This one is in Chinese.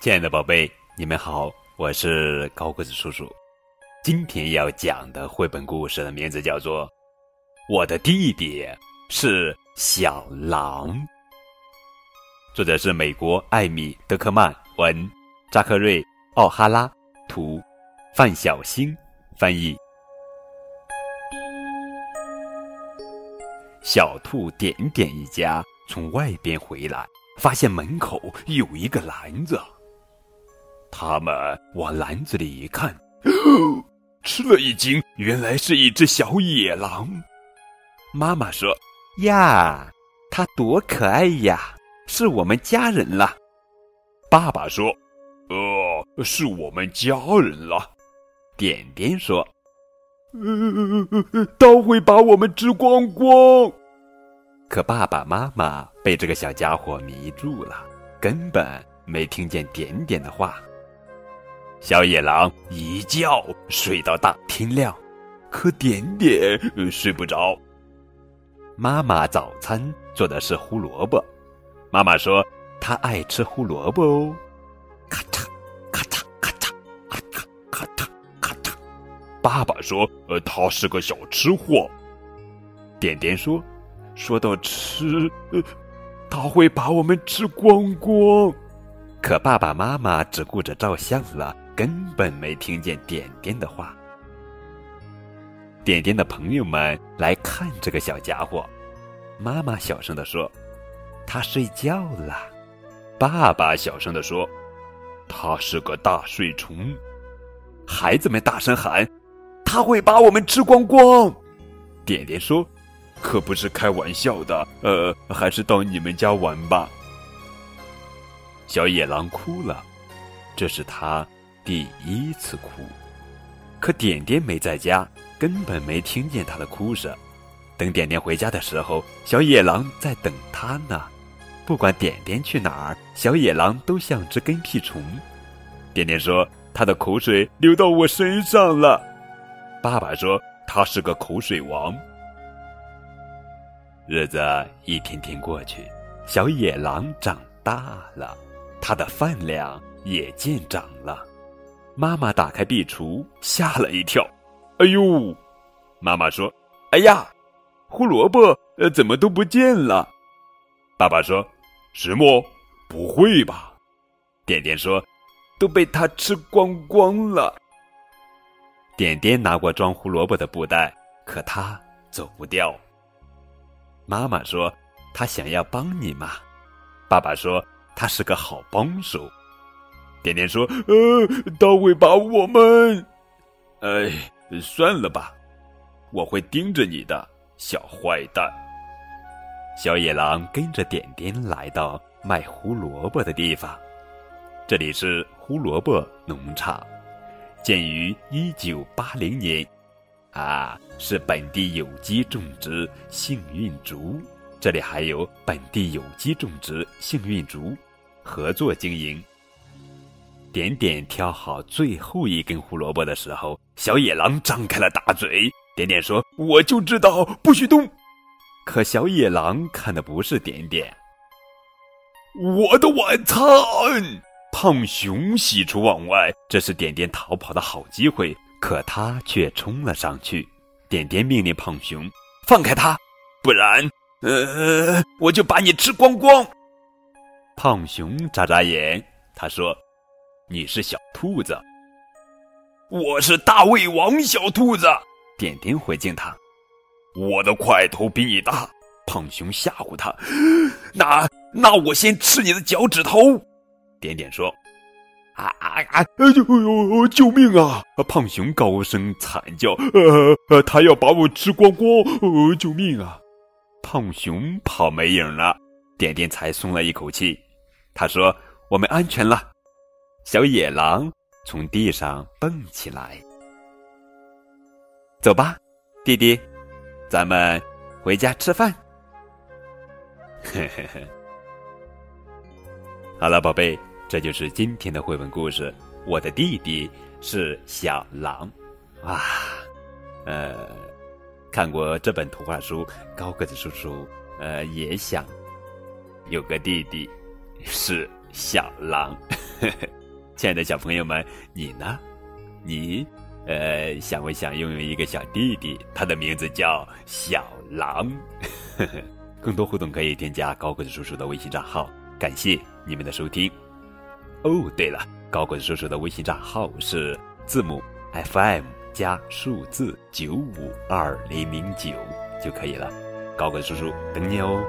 亲爱的宝贝，你们好，我是高个子叔叔。今天要讲的绘本故事的名字叫做《我的弟弟是小狼》，作者是美国艾米·德克曼，文扎克瑞·奥哈拉，图范小星翻译。小兔点点一家从外边回来，发现门口有一个篮子。他们往篮子里一看，吃了一惊，原来是一只小野狼。妈妈说：“呀，它多可爱呀，是我们家人了。”爸爸说：“呃，是我们家人了。”点点说：“呃，它会把我们吃光光。”可爸爸妈妈被这个小家伙迷住了，根本没听见点点的话。小野狼一觉睡到大天亮，可点点睡不着。妈妈早餐做的是胡萝卜，妈妈说她爱吃胡萝卜哦。咔嚓咔嚓咔嚓咔嚓咔嚓咔嚓。爸爸说：“呃，他是个小吃货。”点点说：“说到吃，他会把我们吃光光。”可爸爸妈妈只顾着照相了。根本没听见点点的话。点点的朋友们来看这个小家伙，妈妈小声的说：“他睡觉了。”爸爸小声的说：“他是个大睡虫。”孩子们大声喊：“他会把我们吃光光！”点点说：“可不是开玩笑的，呃，还是到你们家玩吧。”小野狼哭了，这是他。第一次哭，可点点没在家，根本没听见他的哭声。等点点回家的时候，小野狼在等他呢。不管点点去哪儿，小野狼都像只跟屁虫。点点说：“他的口水流到我身上了。”爸爸说：“他是个口水王。”日子一天天过去，小野狼长大了，它的饭量也见长了。妈妈打开壁橱，吓了一跳。“哎呦！”妈妈说，“哎呀，胡萝卜呃怎么都不见了？”爸爸说：“石墨？不会吧？”点点说：“都被他吃光光了。”点点拿过装胡萝卜的布袋，可他走不掉。妈妈说：“他想要帮你嘛。”爸爸说：“他是个好帮手。”点点说：“呃，他会把我们……哎，算了吧，我会盯着你的，小坏蛋。”小野狼跟着点点来到卖胡萝卜的地方，这里是胡萝卜农场，建于一九八零年，啊，是本地有机种植幸运竹，这里还有本地有机种植幸运竹，合作经营。点点挑好最后一根胡萝卜的时候，小野狼张开了大嘴。点点说：“我就知道不许动。”可小野狼看的不是点点。我的晚餐，胖熊喜出望外，这是点点逃跑的好机会。可他却冲了上去。点点命令胖熊：“放开他，不然，呃，我就把你吃光光。”胖熊眨眨眼，他说。你是小兔子，我是大胃王小兔子。点点回敬他，我的块头比你大。胖熊吓唬他，那那我先吃你的脚趾头。点点说，啊啊啊！哎呦呦！救命啊！胖熊高声惨叫，呃呃，他要把我吃光光！呃，救命啊！胖熊跑没影了，点点才松了一口气。他说：“我们安全了。”小野狼从地上蹦起来，走吧，弟弟，咱们回家吃饭。嘿嘿嘿，好了，宝贝，这就是今天的绘本故事。我的弟弟是小狼，哇，呃，看过这本图画书，高个子叔叔呃也想有个弟弟，是小狼。亲爱的小朋友们，你呢？你，呃，想不想拥有一个小弟弟？他的名字叫小狼。更多互动可以添加高个子叔叔的微信账号。感谢你们的收听。哦，对了，高个叔叔的微信账号是字母 FM 加数字九五二零零九就可以了。高个叔叔等你哦。